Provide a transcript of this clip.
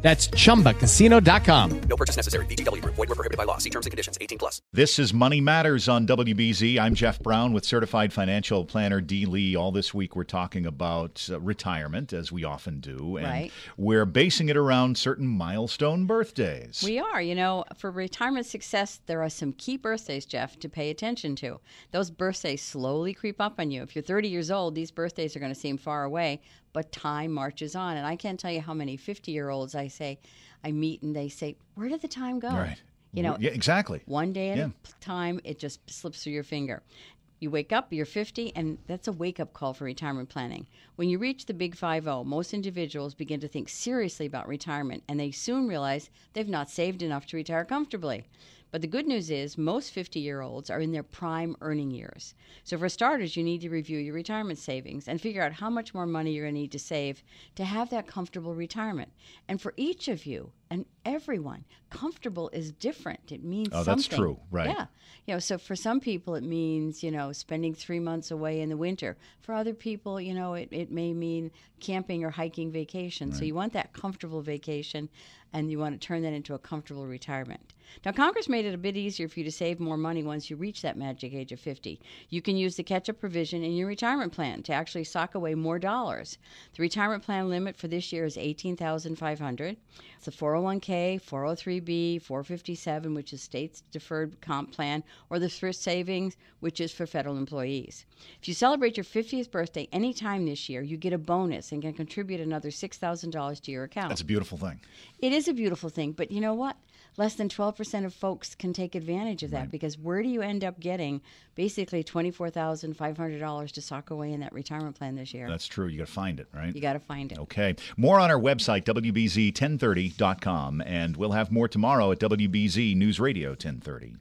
That's chumbacasino.com. No purchase necessary. VGW Group. Void were prohibited by law. See terms and conditions. 18 plus. This is Money Matters on WBZ. I'm Jeff Brown with certified financial planner Dee Lee. All this week we're talking about uh, retirement, as we often do, and Right. we're basing it around certain milestone birthdays. We are. You know, for retirement success, there are some key birthdays, Jeff, to pay attention to. Those birthdays slowly creep up on you. If you're 30 years old, these birthdays are going to seem far away, but time marches on. And I can't tell you how many 50 year olds I say, I meet and they say, Where did the time go? right. You know, yeah, exactly. one day at Yeah. a time, it just slips through your finger. You wake up, you're 50, and that's a wake up call for retirement planning. When you reach the big 5 0, most individuals begin to think seriously about retirement, and they soon realize they've not saved enough to retire comfortably. But the good news is, most 50 year olds are in their prime earning years. So, for starters, you need to review your retirement savings and figure out how much more money you're going to need to save to have that comfortable retirement. And for each of you and everyone, comfortable is different. It means Oh, that's something. true, right. Yeah. You know, so for some people, it means, you know, spending three months away in the winter. For other people, you know, it, it may mean camping or hiking vacation. So you want that comfortable vacation and you want to turn that into a comfortable retirement. Now, Congress made it a bit easier for you to save more money once you reach that magic age of 50. You can use the catch up provision in your retirement plan to actually sock away more dollars. The retirement plan limit for this year is 18500 It's a 401k, 403b, 457, which is state's deferred comp plan, or the thrift savings, which is for federal employees. If you celebrate your 50th birthday anytime this year, you get a bonus and can contribute another $6,000 to your account. That's a beautiful thing. It is a beautiful thing, but you know what? Less than 12% of folks can take advantage of that because where do you end up getting basically $24,500 to sock away in that retirement plan this year? That's true. You got to find it, right? you got to find it. Okay. More on our website, WBZ1030.com, and we'll have more tomorrow at WBZ News Radio 1030.